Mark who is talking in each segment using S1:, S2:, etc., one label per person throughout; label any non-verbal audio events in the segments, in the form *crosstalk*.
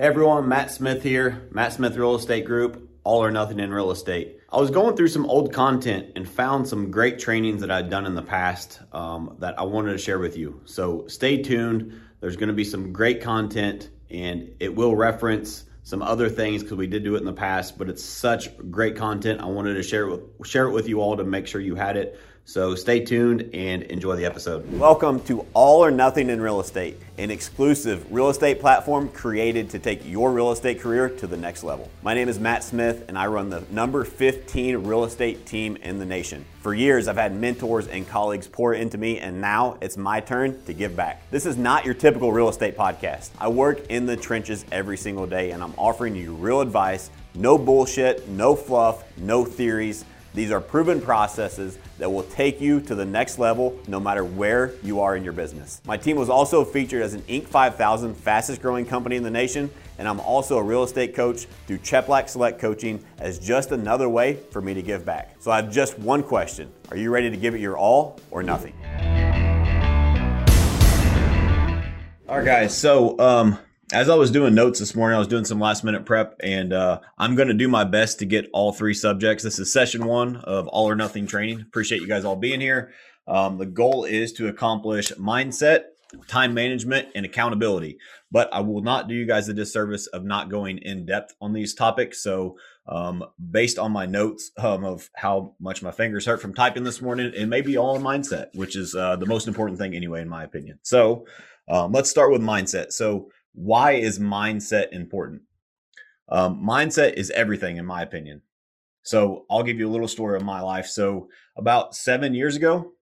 S1: Hey everyone, Matt Smith here, Matt Smith Real Estate Group, all or nothing in real estate. I was going through some old content and found some great trainings that I'd done in the past um, that I wanted to share with you. So stay tuned. There's going to be some great content and it will reference some other things because we did do it in the past, but it's such great content. I wanted to share it with, share it with you all to make sure you had it. So stay tuned and enjoy the episode. Welcome to All or Nothing in Real Estate, an exclusive real estate platform created to take your real estate career to the next level. My name is Matt Smith and I run the number 15 real estate team in the nation. For years, I've had mentors and colleagues pour into me, and now it's my turn to give back. This is not your typical real estate podcast. I work in the trenches every single day, and I'm offering you real advice no bullshit, no fluff, no theories these are proven processes that will take you to the next level no matter where you are in your business. My team was also featured as an Inc. 5000 fastest growing company in the nation, and I'm also a real estate coach through Cheplack Select Coaching as just another way for me to give back. So I have just one question Are you ready to give it your all or nothing? All right, guys. So, um, as I was doing notes this morning, I was doing some last minute prep, and uh, I'm going to do my best to get all three subjects. This is session one of All or Nothing training. Appreciate you guys all being here. Um, the goal is to accomplish mindset, time management, and accountability. But I will not do you guys the disservice of not going in depth on these topics. So, um, based on my notes um, of how much my fingers hurt from typing this morning, it may be all in mindset, which is uh, the most important thing anyway, in my opinion. So, um, let's start with mindset. So, why is mindset important? Um, mindset is everything, in my opinion. So I'll give you a little story of my life. So about seven years ago,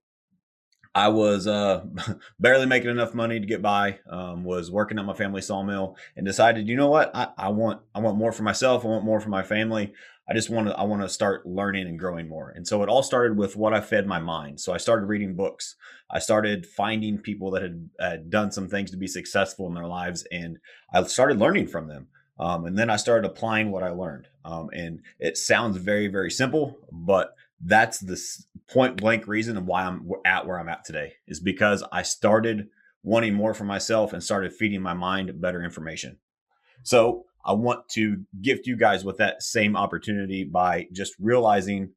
S1: I was uh, *laughs* barely making enough money to get by. Um, was working at my family sawmill and decided, you know what, I, I want I want more for myself. I want more for my family. I just want to I want to start learning and growing more. And so it all started with what I fed my mind. So I started reading books. I started finding people that had, had done some things to be successful in their lives, and I started learning from them. Um, and then I started applying what I learned. Um, and it sounds very very simple, but that's the point blank reason why I'm at where I'm at today is because I started wanting more for myself and started feeding my mind better information. So I want to gift you guys with that same opportunity by just realizing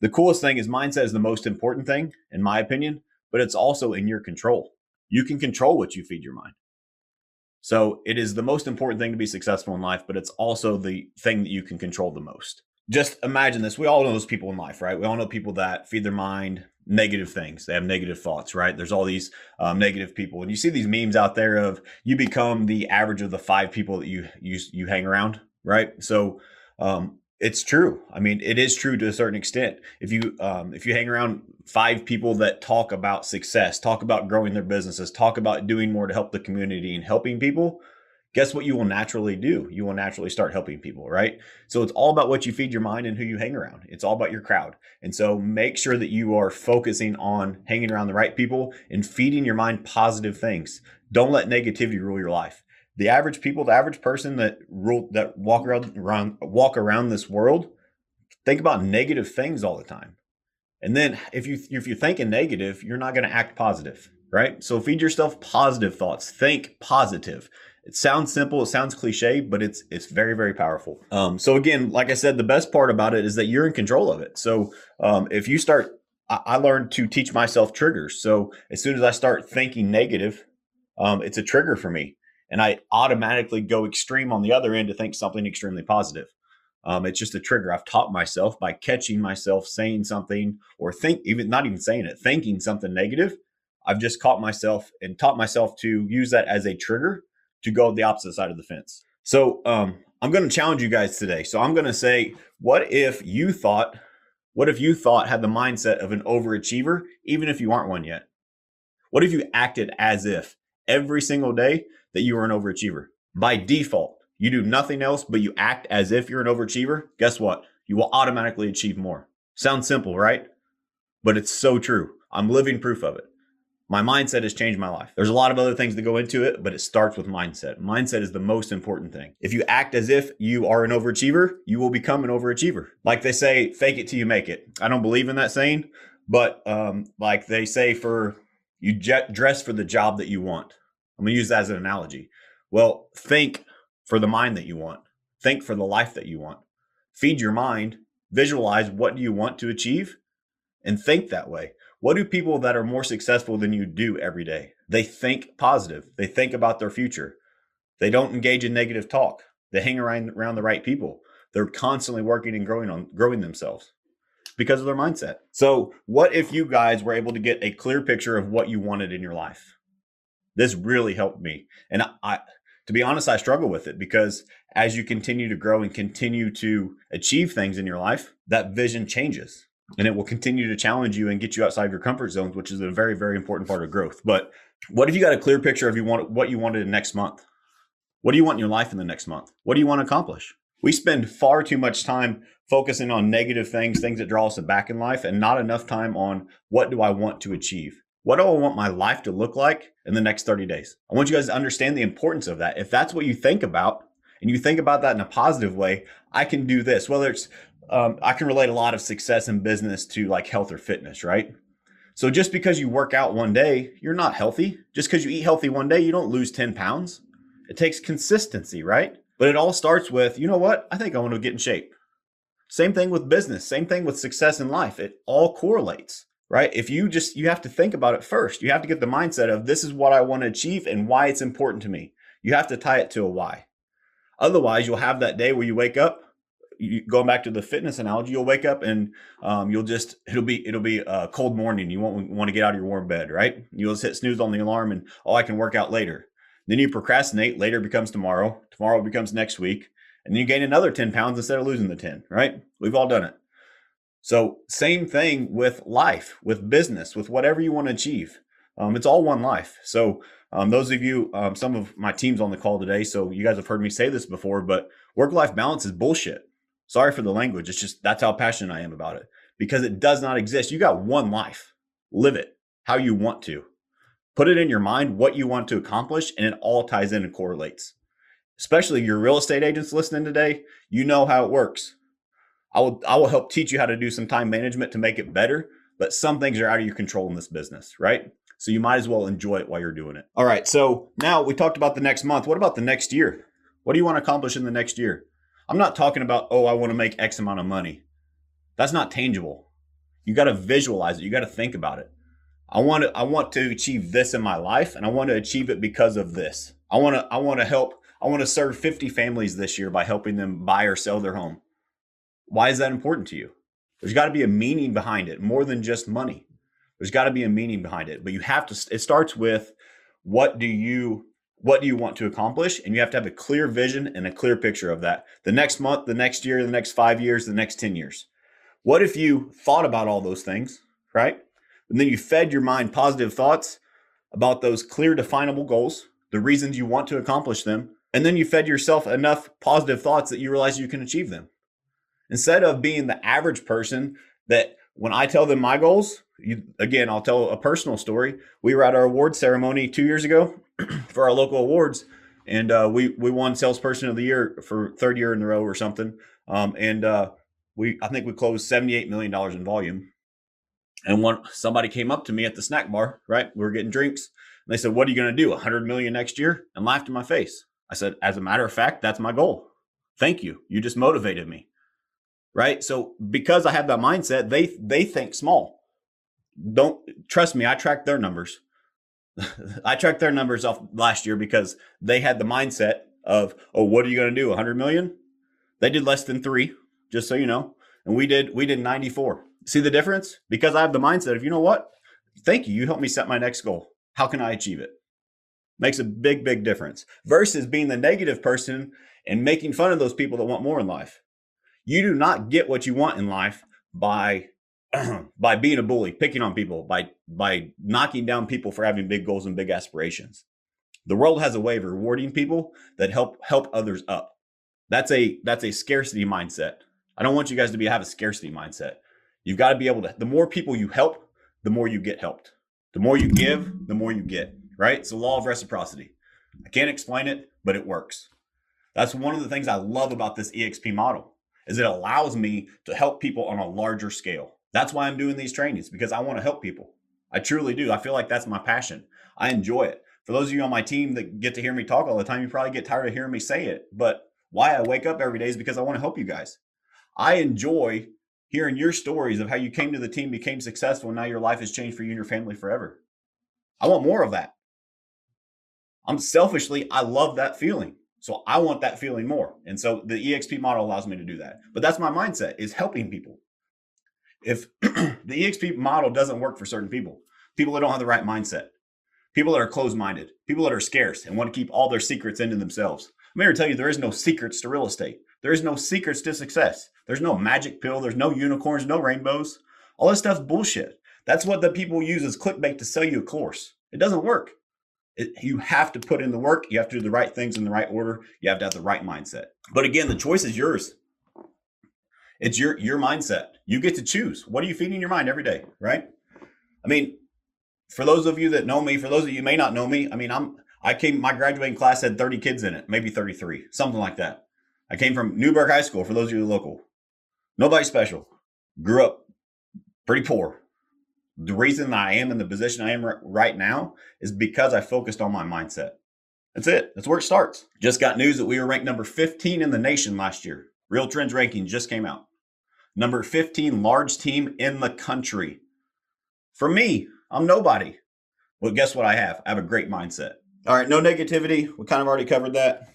S1: the coolest thing is mindset is the most important thing, in my opinion, but it's also in your control. You can control what you feed your mind. So it is the most important thing to be successful in life, but it's also the thing that you can control the most. Just imagine this. We all know those people in life, right? We all know people that feed their mind negative things. They have negative thoughts, right? There's all these um, negative people, and you see these memes out there of you become the average of the five people that you you you hang around, right? So um, it's true. I mean, it is true to a certain extent. If you um, if you hang around five people that talk about success, talk about growing their businesses, talk about doing more to help the community and helping people, guess what you will naturally do? You will naturally start helping people, right? So it's all about what you feed your mind and who you hang around. It's all about your crowd. And so make sure that you are focusing on hanging around the right people and feeding your mind positive things. Don't let negativity rule your life. The average people, the average person that rule that walk around, around walk around this world, think about negative things all the time. And then if you if you're thinking negative, you're not going to act positive, right? So feed yourself positive thoughts. Think positive it sounds simple, it sounds cliche, but it's it's very very powerful. Um, so again, like I said, the best part about it is that you're in control of it. So um, if you start, I, I, learned to teach myself triggers. So as soon as I start thinking negative, um, it's a trigger for me, and I automatically go extreme on the other end to think something extremely positive. Um, it's just a trigger I've taught myself by catching myself saying something or think even not even saying it, thinking something negative. I've just caught myself and taught myself to use that as a trigger to go the opposite side of the fence. So um, I'm going to challenge you guys today. So I'm going to say, what if you thought, what if you thought had the mindset of an overachiever, even if you aren't one yet? What if you acted as if every single day that you were an overachiever? By default, you do nothing else, but you act as if you're an overachiever. Guess what? You will automatically achieve more. Sounds simple, right? But it's so true. I'm living proof of it my mindset has changed my life. There's a lot of other things that go into it, but it starts with mindset. Mindset is the most important thing. If you act as if you are an overachiever, you will become an overachiever. Like they say, fake it till you make it. I don't believe in that saying, but um, like they say, for you dress for the job that you want. I'm gonna use that as an analogy. Well, think for the mind that you want. Think for the life that you want. Feed your mind, visualize what do you want to achieve and think that way. What do people that are more successful than you do every day? They think positive. They think about their future. They don't engage in negative talk. They hang around around the right people. They're constantly working and growing on growing themselves because of their mindset. So, what if you guys were able to get a clear picture of what you wanted in your life? This really helped me. And I, I to be honest, I struggle with it because as you continue to grow and continue to achieve things in your life, that vision changes and it will continue to challenge you and get you outside of your comfort zones, which is a very, very important part of growth. But what if you got a clear picture of you want what you wanted in next month? What do you want in your life in the next month? What do you want to accomplish? We spend far too much time focusing on negative things, things that draw us back in life, and not enough time on what do I want to achieve? What do I want my life to look like in the next 30 days? I want you guys to understand the importance of that. If that's what you think about, and you think about that in a positive way, I can do this. Whether it's, um, I can relate a lot of success in business to like health or fitness, right? So just because you work out one day, you're not healthy. Just because you eat healthy one day, you don't lose 10 pounds. It takes consistency, right? But it all starts with, you know what? I think I want to get in shape. Same thing with business, same thing with success in life. It all correlates, right? If you just, you have to think about it first. You have to get the mindset of this is what I want to achieve and why it's important to me. You have to tie it to a why. Otherwise, you'll have that day where you wake up, going back to the fitness analogy, you'll wake up and um, you'll just it'll be it'll be a cold morning. You won't want to get out of your warm bed, right? You'll just hit snooze on the alarm and oh, I can work out later. Then you procrastinate. Later becomes tomorrow. Tomorrow becomes next week. And then you gain another 10 pounds instead of losing the 10, right? We've all done it. So, same thing with life, with business, with whatever you want to achieve. Um, it's all one life. So, um, those of you, um, some of my team's on the call today, so you guys have heard me say this before, but work life balance is bullshit. Sorry for the language. It's just that's how passionate I am about it because it does not exist. You got one life, live it how you want to. Put it in your mind what you want to accomplish, and it all ties in and correlates. Especially your real estate agents listening today, you know how it works. I will I will help teach you how to do some time management to make it better, but some things are out of your control in this business, right? So you might as well enjoy it while you're doing it. All right. So now we talked about the next month. What about the next year? What do you want to accomplish in the next year? I'm not talking about, oh, I want to make X amount of money. That's not tangible. You got to visualize it. You got to think about it. I want to I want to achieve this in my life and I want to achieve it because of this. I want to I want to help I want to serve 50 families this year by helping them buy or sell their home. Why is that important to you? There's got to be a meaning behind it more than just money. There's got to be a meaning behind it. But you have to it starts with what do you what do you want to accomplish and you have to have a clear vision and a clear picture of that. The next month, the next year, the next 5 years, the next 10 years. What if you thought about all those things, right? And then you fed your mind positive thoughts about those clear, definable goals, the reasons you want to accomplish them. And then you fed yourself enough positive thoughts that you realize you can achieve them. Instead of being the average person that when I tell them my goals, you, again, I'll tell a personal story. We were at our award ceremony two years ago *clears throat* for our local awards, and uh, we we won salesperson of the year for third year in a row or something. Um, and uh, we I think we closed seventy eight million dollars in volume. And one somebody came up to me at the snack bar, right? We were getting drinks. And they said, What are you going to do? 100 million next year? And laughed in my face. I said, As a matter of fact, that's my goal. Thank you. You just motivated me. Right. So because I have that mindset, they they think small. Don't trust me, I tracked their numbers. *laughs* I tracked their numbers off last year because they had the mindset of, oh, what are you going to do? 100 million? They did less than three, just so you know. And we did we did 94. See the difference? Because I have the mindset of, you know what? Thank you. You helped me set my next goal. How can I achieve it? Makes a big, big difference versus being the negative person and making fun of those people that want more in life. You do not get what you want in life by *clears throat* by being a bully, picking on people, by by knocking down people for having big goals and big aspirations. The world has a way of rewarding people that help help others up. That's a that's a scarcity mindset. I don't want you guys to be have a scarcity mindset. You've got to be able to, the more people you help, the more you get helped. The more you give, the more you get, right? It's the law of reciprocity. I can't explain it, but it works. That's one of the things I love about this EXP model is it allows me to help people on a larger scale. That's why I'm doing these trainings because I want to help people. I truly do. I feel like that's my passion. I enjoy it. For those of you on my team that get to hear me talk all the time, you probably get tired of hearing me say it. But why I wake up every day is because I want to help you guys. I enjoy hearing your stories of how you came to the team, became successful, and now your life has changed for you and your family forever. I want more of that. I'm selfishly, I love that feeling. So I want that feeling more. And so the EXP model allows me to do that. But that's my mindset is helping people. If *clears throat* the EXP model doesn't work for certain people, people that don't have the right mindset, people that are closed minded, people that are scarce and want to keep all their secrets into themselves. I'm here to tell you there is no secrets to real estate. There is no secrets to success. There's no magic pill. There's no unicorns, no rainbows. All this stuff's bullshit. That's what the people use as clickbait to sell you a course. It doesn't work. It, you have to put in the work. You have to do the right things in the right order. You have to have the right mindset. But again, the choice is yours. It's your your mindset. You get to choose. What are you feeding your mind every day, right? I mean, for those of you that know me, for those of you may not know me, I mean, I'm I came my graduating class had 30 kids in it, maybe 33, something like that. I came from Newburg High School, for those of you local. Nobody special. Grew up pretty poor the reason I am in the position I am right now is because I focused on my mindset. That's it. That's where it starts. Just got news that we were ranked number 15 in the nation last year. Real Trends ranking just came out. Number 15 large team in the country. For me, I'm nobody. Well, guess what I have? I have a great mindset. All right, no negativity. We kind of already covered that.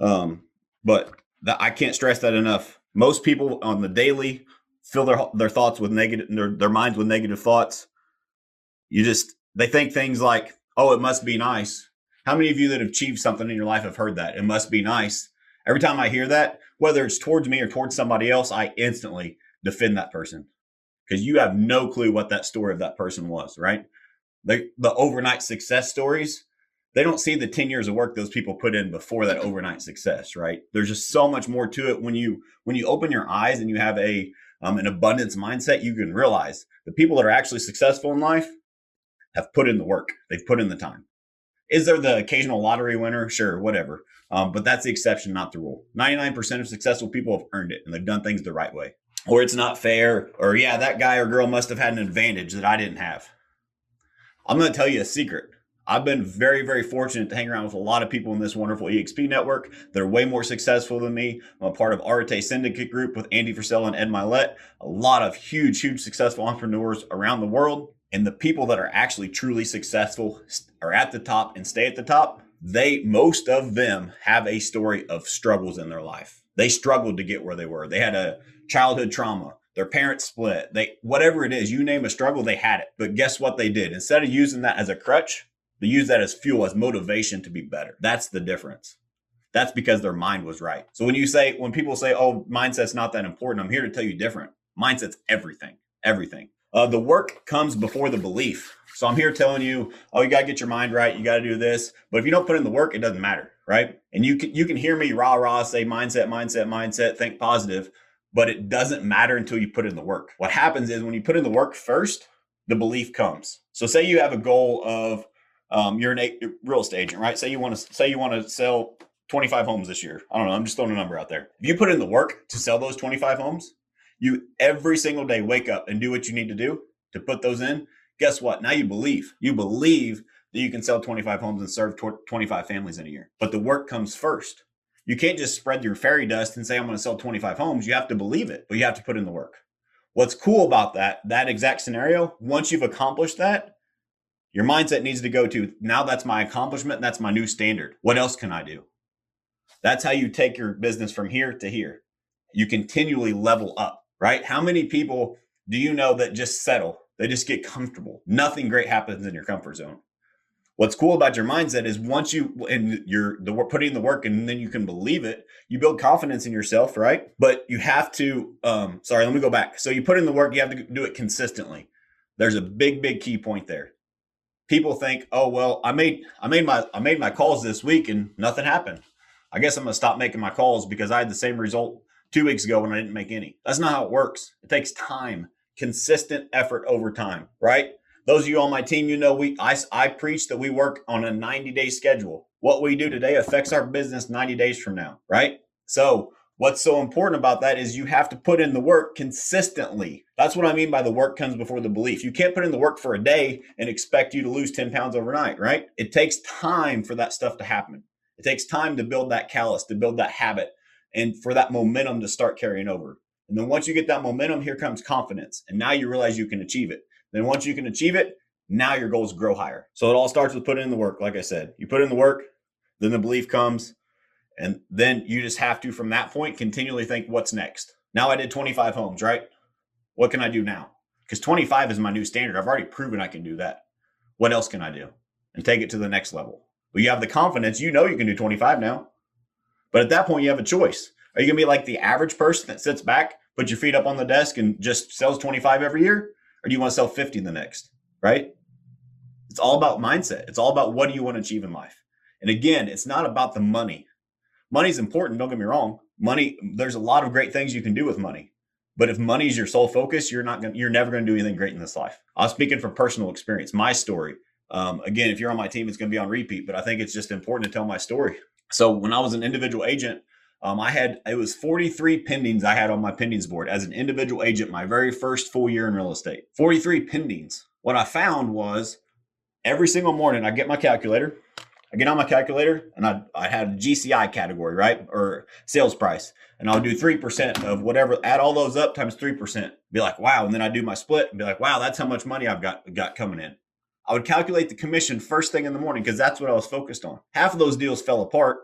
S1: Um, but that I can't stress that enough. Most people on the daily fill their their thoughts with negative their, their minds with negative thoughts. You just they think things like oh it must be nice. How many of you that have achieved something in your life have heard that? It must be nice. Every time i hear that whether it's towards me or towards somebody else i instantly defend that person. Because you have no clue what that story of that person was right? The, the overnight success stories they don't see the 10 years of work those people put in before that overnight success right? There's just so much more to it when you when you open your eyes and you have a um, an abundance mindset, you can realize the people that are actually successful in life have put in the work. They've put in the time. Is there the occasional lottery winner? Sure, whatever. Um, but that's the exception, not the rule. 99% of successful people have earned it and they've done things the right way. Or it's not fair, or yeah, that guy or girl must have had an advantage that I didn't have. I'm going to tell you a secret. I've been very, very fortunate to hang around with a lot of people in this wonderful EXP network. They're way more successful than me. I'm a part of Arete Syndicate Group with Andy Frisella and Ed Mylett. A lot of huge, huge successful entrepreneurs around the world. And the people that are actually truly successful are at the top and stay at the top. They, most of them have a story of struggles in their life. They struggled to get where they were. They had a childhood trauma their parents split they whatever it is you name a struggle they had it but guess what they did instead of using that as a crutch they use that as fuel, as motivation to be better. That's the difference. That's because their mind was right. So when you say, when people say, oh, mindset's not that important, I'm here to tell you different. Mindset's everything, everything. Uh, the work comes before the belief. So I'm here telling you, oh, you got to get your mind right. You got to do this. But if you don't put in the work, it doesn't matter, right? And you can you can hear me rah rah say mindset, mindset, mindset, think positive, but it doesn't matter until you put in the work. What happens is when you put in the work first, the belief comes. So say you have a goal of um, you're an a- real estate agent, right? Say you want to say you want to sell 25 homes this year. I don't know. I'm just throwing a number out there. If you put in the work to sell those 25 homes, you every single day wake up and do what you need to do to put those in. Guess what? Now you believe. You believe that you can sell 25 homes and serve 25 families in a year. But the work comes first. You can't just spread your fairy dust and say, I'm going to sell 25 homes. You have to believe it, but you have to put in the work. What's cool about that, that exact scenario, once you've accomplished that, your mindset needs to go to now that's my accomplishment, that's my new standard. What else can I do? That's how you take your business from here to here. You continually level up, right? How many people do you know that just settle? They just get comfortable. Nothing great happens in your comfort zone. What's cool about your mindset is once you and you're the putting the work and then you can believe it, you build confidence in yourself, right? But you have to um sorry, let me go back. So you put in the work, you have to do it consistently. There's a big big key point there people think, oh well, I made I made my I made my calls this week and nothing happened. I guess I'm gonna stop making my calls because I had the same result two weeks ago when I didn't make any. That's not how it works. It takes time, consistent effort over time, right? Those of you on my team, you know, we I, I preach that we work on a 90 day schedule. What we do today affects our business 90 days from now, right? So What's so important about that is you have to put in the work consistently. That's what I mean by the work comes before the belief. You can't put in the work for a day and expect you to lose 10 pounds overnight, right? It takes time for that stuff to happen. It takes time to build that callus, to build that habit, and for that momentum to start carrying over. And then once you get that momentum, here comes confidence. And now you realize you can achieve it. Then once you can achieve it, now your goals grow higher. So it all starts with putting in the work. Like I said, you put in the work, then the belief comes, and then you just have to, from that point, continually think, what's next? Now I did 25 homes, right? What can I do now? Because 25 is my new standard. I've already proven I can do that. What else can I do? And take it to the next level. But you have the confidence, you know you can do 25 now. But at that point, you have a choice. Are you going to be like the average person that sits back, puts your feet up on the desk, and just sells 25 every year? Or do you want to sell 50 the next? Right? It's all about mindset. It's all about what do you want to achieve in life. And again, it's not about the money money's important. Don't get me wrong. Money, there's a lot of great things you can do with money. But if money is your sole focus, you're not going. You're never going to do anything great in this life. I'm speaking from personal experience. My story. Um, again, if you're on my team, it's going to be on repeat. But I think it's just important to tell my story. So when I was an individual agent, um, I had it was 43 pendings I had on my pendings board as an individual agent. My very first full year in real estate. 43 pendings. What I found was every single morning I get my calculator. I get on my calculator and I, I had a GCI category, right? Or sales price. And I'll do 3% of whatever, add all those up times 3%. Be like, wow. And then I do my split and be like, wow, that's how much money I've got, got coming in. I would calculate the commission first thing in the morning because that's what I was focused on. Half of those deals fell apart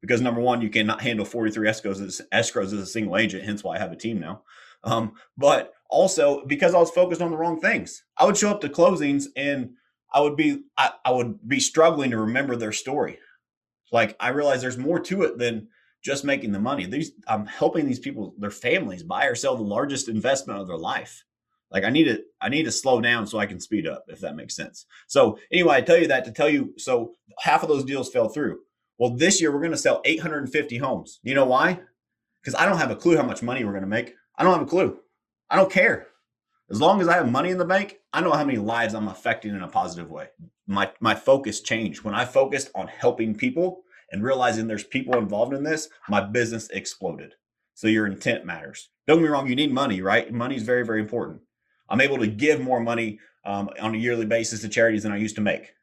S1: because number one, you cannot handle 43 escrows as, escrows as a single agent, hence why I have a team now. Um, but also because I was focused on the wrong things. I would show up to closings and I would be I, I would be struggling to remember their story. Like I realize there's more to it than just making the money. These I'm helping these people, their families, buy or sell the largest investment of their life. Like I need to I need to slow down so I can speed up, if that makes sense. So anyway, I tell you that to tell you so half of those deals fell through. Well, this year we're to sell 850 homes. You know why? Because I don't have a clue how much money we're to make. I don't have a clue. I don't care. As long as I have money in the bank, I know how many lives I'm affecting in a positive way. My my focus changed when I focused on helping people and realizing there's people involved in this. My business exploded. So your intent matters. Don't get me wrong, you need money, right? Money is very very important. I'm able to give more money um, on a yearly basis to charities than I used to make.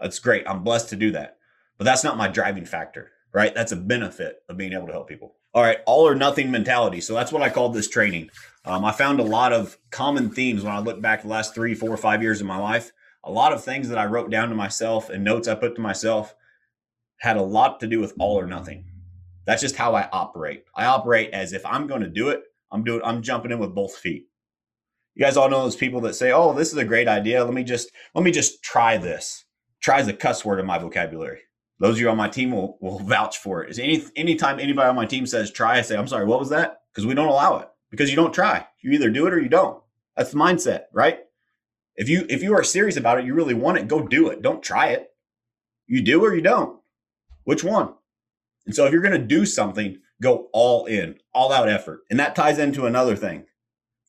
S1: That's great. I'm blessed to do that, but that's not my driving factor, right? That's a benefit of being able to help people. All right, all or nothing mentality. So that's what I called this training. Um, I found a lot of common themes when I look back the last three, four, five years of my life. A lot of things that I wrote down to myself and notes I put to myself had a lot to do with all or nothing. That's just how I operate. I operate as if I'm going to do it, I'm doing I'm jumping in with both feet. You guys all know those people that say, "Oh, this is a great idea. Let me just let me just try this." Try is a cuss word in my vocabulary. Those of you on my team will, will vouch for it. Is any anytime anybody on my team says try, I say, I'm sorry, what was that? Because we don't allow it. Because you don't try. You either do it or you don't. That's the mindset, right? If you if you are serious about it, you really want it, go do it. Don't try it. You do or you don't. Which one? And so if you're going to do something, go all in, all out effort. And that ties into another thing.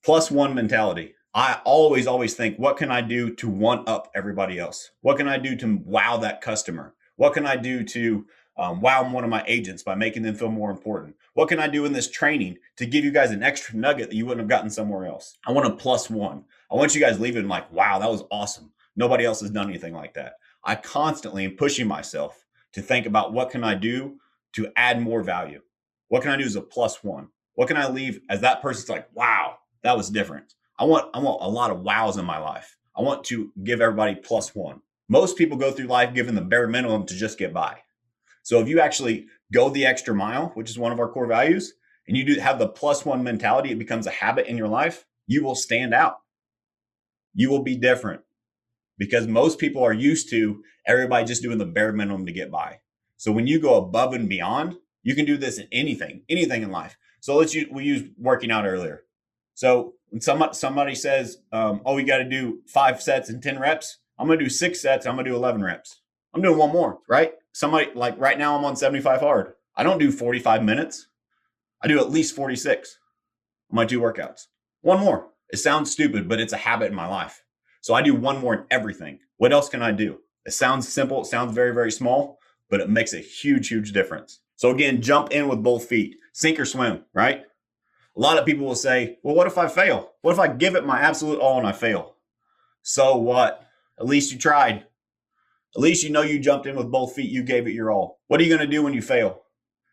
S1: Plus one mentality. I always, always think, what can I do to one up everybody else? What can I do to wow that customer? What can I do to um, wow one of my agents by making them feel more important? What can I do in this training to give you guys an extra nugget that you wouldn't have gotten somewhere else? I want a plus one. I want you guys leaving like, wow, that was awesome. Nobody else has done anything like that. I constantly am pushing myself to think about what can I do to add more value? What can I do as a plus one? What can I leave as that person's like, wow, that was different. I want I want a lot of wows in my life. I want to give everybody plus one. Most people go through life given the bare minimum to just get by. So if you actually go the extra mile, which is one of our core values, and you do have the plus one mentality, it becomes a habit in your life, you will stand out. You will be different because most people are used to everybody just doing the bare minimum to get by. So when you go above and beyond, you can do this in anything, anything in life. So let's use, we used working out earlier. So when somebody, somebody says, um, oh, we got to do five sets and 10 reps, I'm going to do six sets. I'm going to do 11 reps. I'm doing one more, right? Somebody like right now, I'm on 75 hard. I don't do 45 minutes. I do at least 46 on my two workouts. One more. It sounds stupid, but it's a habit in my life. So I do one more in everything. What else can I do? It sounds simple. It sounds very, very small, but it makes a huge, huge difference. So again, jump in with both feet, sink or swim, right? A lot of people will say, well, what if I fail? What if I give it my absolute all and I fail? So what? At least you tried. At least you know you jumped in with both feet. You gave it your all. What are you going to do when you fail?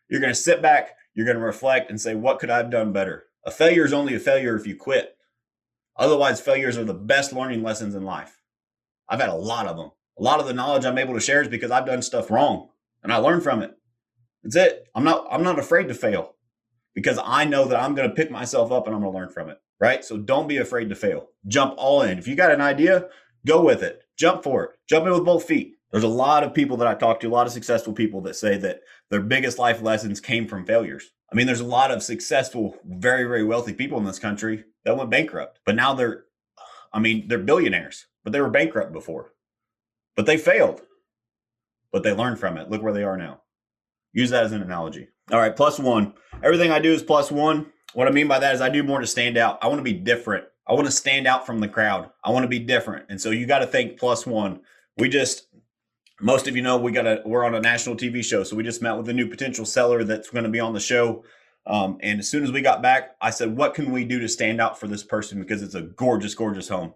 S1: You're going to sit back, you're going to reflect and say, what could I have done better? A failure is only a failure if you quit. Otherwise, failures are the best learning lessons in life. I've had a lot of them. A lot of the knowledge I'm able to share is because I've done stuff wrong and I learned from it. That's it. I'm not I'm not afraid to fail because I know that I'm going to pick myself up and I'm going to learn from it, right? So don't be afraid to fail. Jump all in. If you got an idea, go with it. Jump for it. Jump in with both feet. There's a lot of people that I talk to, a lot of successful people that say that their biggest life lessons came from failures. I mean, there's a lot of successful, very, very wealthy people in this country that went bankrupt, but now they're, I mean, they're billionaires, but they were bankrupt before. But they failed, but they learned from it. Look where they are now. Use that as an analogy. All right, plus one. Everything I do is plus one. What I mean by that is I do more to stand out. I want to be different. I want to stand out from the crowd. I want to be different. And so you got to think plus one. We just most of you know we got a we're on a national TV show, so we just met with a new potential seller that's going to be on the show. Um, and as soon as we got back, I said, "What can we do to stand out for this person? Because it's a gorgeous, gorgeous home,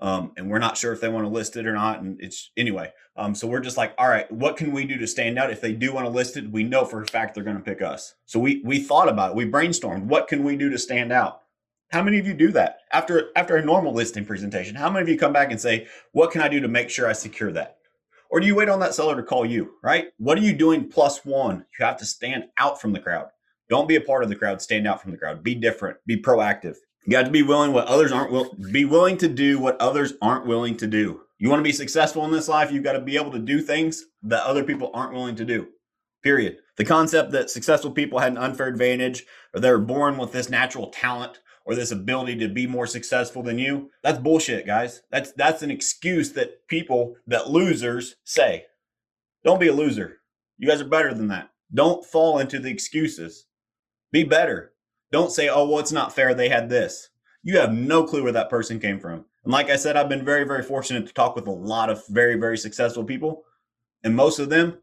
S1: um, and we're not sure if they want to list it or not. And it's anyway. Um, so we're just like, all right, what can we do to stand out? If they do want to list it, we know for a fact they're going to pick us. So we we thought about it. We brainstormed. What can we do to stand out? How many of you do that after after a normal listing presentation? How many of you come back and say, "What can I do to make sure I secure that?" Or do you wait on that seller to call you, right? What are you doing plus one? You have to stand out from the crowd. Don't be a part of the crowd, stand out from the crowd. Be different, be proactive. You got to be willing what others aren't will be willing to do what others aren't willing to do. You want to be successful in this life, you've got to be able to do things that other people aren't willing to do. Period. The concept that successful people had an unfair advantage or they're born with this natural talent or this ability to be more successful than you. That's bullshit, guys. That's that's an excuse that people that losers say. Don't be a loser. You guys are better than that. Don't fall into the excuses. Be better. Don't say, "Oh, well, it's not fair they had this." You have no clue where that person came from. And like I said, I've been very very fortunate to talk with a lot of very very successful people, and most of them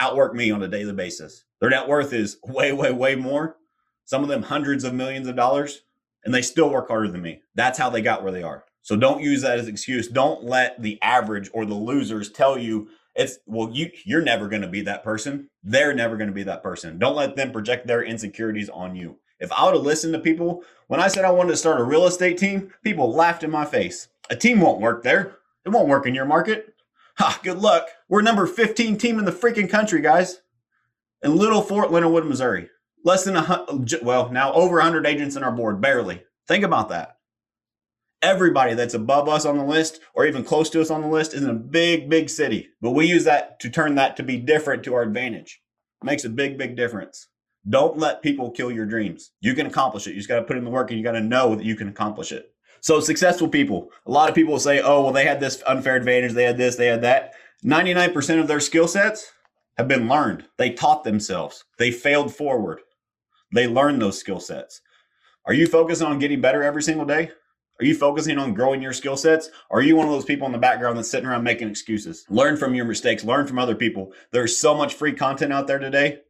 S1: outwork me on a daily basis. Their net worth is way way way more. Some of them hundreds of millions of dollars and they still work harder than me. That's how they got where they are. So don't use that as an excuse. Don't let the average or the losers tell you it's well you you're never going to be that person. They're never going to be that person. Don't let them project their insecurities on you. If I would have listened to people when I said I wanted to start a real estate team, people laughed in my face. A team won't work there. It won't work in your market. Ha, good luck. We're number 15 team in the freaking country, guys. In little Fort Leonard Wood, Missouri. Less than a well, now over 100 agents in our board, barely. Think about that. Everybody that's above us on the list or even close to us on the list is in a big, big city. But we use that to turn that to be different to our advantage. It makes a big, big difference. Don't let people kill your dreams. You can accomplish it. You just got to put in the work and you got to know that you can accomplish it. So, successful people, a lot of people will say, oh, well, they had this unfair advantage, they had this, they had that. 99% of their skill sets have been learned. They taught themselves, they failed forward. They learn those skill sets. Are you focusing on getting better every single day? Are you focusing on growing your skill sets? Are you one of those people in the background that's sitting around making excuses? Learn from your mistakes, learn from other people. There's so much free content out there today.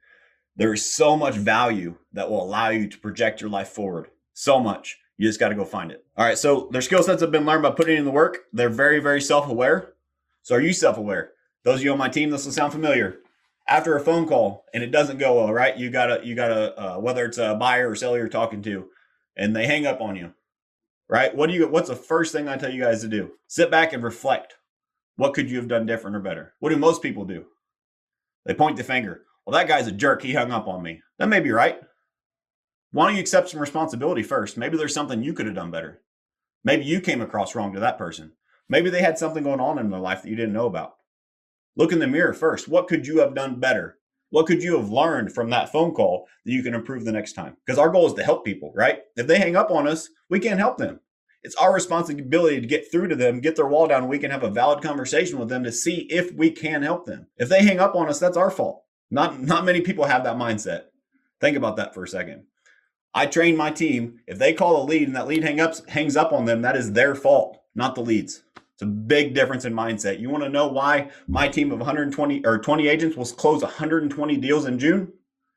S1: There is so much value that will allow you to project your life forward. So much. You just got to go find it. All right. So their skill sets have been learned by putting in the work. They're very, very self aware. So are you self aware? Those of you on my team, this will sound familiar after a phone call and it doesn't go well, right? You gotta, you gotta, uh, whether it's a buyer or seller you're talking to, and they hang up on you, right? What do you? What's the first thing I tell you guys to do? Sit back and reflect. What could you have done different or better? What do most people do? They point the finger. Well, that guy's a jerk. He hung up on me. That may be right. Why don't you accept some responsibility first? Maybe there's something you could have done better. Maybe you came across wrong to that person. Maybe they had something going on in their life that you didn't know about. Look in the mirror first. What could you have done better? What could you have learned from that phone call that you can improve the next time? Because our goal is to help people, right? If they hang up on us, we can't help them. It's our responsibility to get through to them, get their wall down, we can have a valid conversation with them to see if we can help them. If they hang up on us, that's our fault. Not not many people have that mindset. Think about that for a second. I train my team. If they call a lead and that lead hang up, hangs up on them, that is their fault, not the leads. It's a big difference in mindset. You want to know why my team of 120 or 20 agents will close 120 deals in June?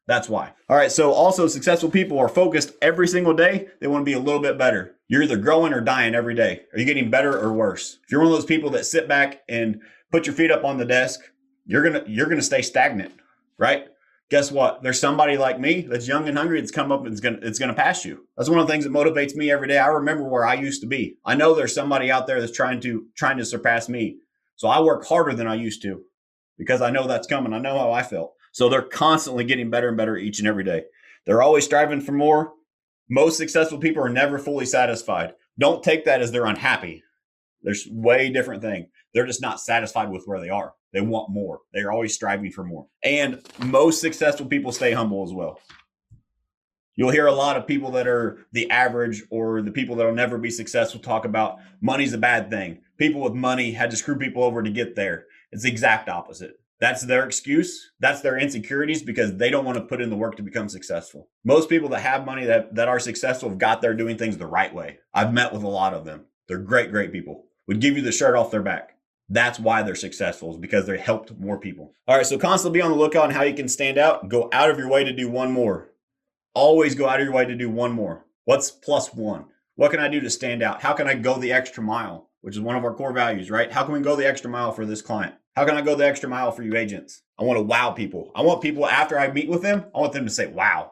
S1: That's why. All right. So also successful people are focused every single day. They want to be a little bit better. You're either growing or dying every day. Are you getting better or worse? If you're one of those people that sit back and put your feet up on the desk, you're gonna you're gonna stay stagnant, right? Guess what? There's somebody like me that's young and hungry that's come up and it's gonna it's gonna pass you. That's one of the things that motivates me every day. I remember where I used to be. I know there's somebody out there that's trying to trying to surpass me. So I work harder than I used to because I know that's coming. I know how I felt. So they're constantly getting better and better each and every day. They're always striving for more. Most successful people are never fully satisfied. Don't take that as they're unhappy. There's way different thing. They're just not satisfied with where they are. They want more. They're always striving for more. And most successful people stay humble as well. You'll hear a lot of people that are the average or the people that will never be successful talk about money's a bad thing. People with money had to screw people over to get there. It's the exact opposite. That's their excuse. That's their insecurities because they don't want to put in the work to become successful. Most people that have money that, that are successful have got there doing things the right way. I've met with a lot of them. They're great, great people. Would give you the shirt off their back. That's why they're successful, is because they helped more people. All right, so constantly be on the lookout on how you can stand out. Go out of your way to do one more. Always go out of your way to do one more. What's plus one? What can I do to stand out? How can I go the extra mile, which is one of our core values, right? How can we go the extra mile for this client? How can I go the extra mile for you agents? I want to wow people. I want people after I meet with them, I want them to say, wow,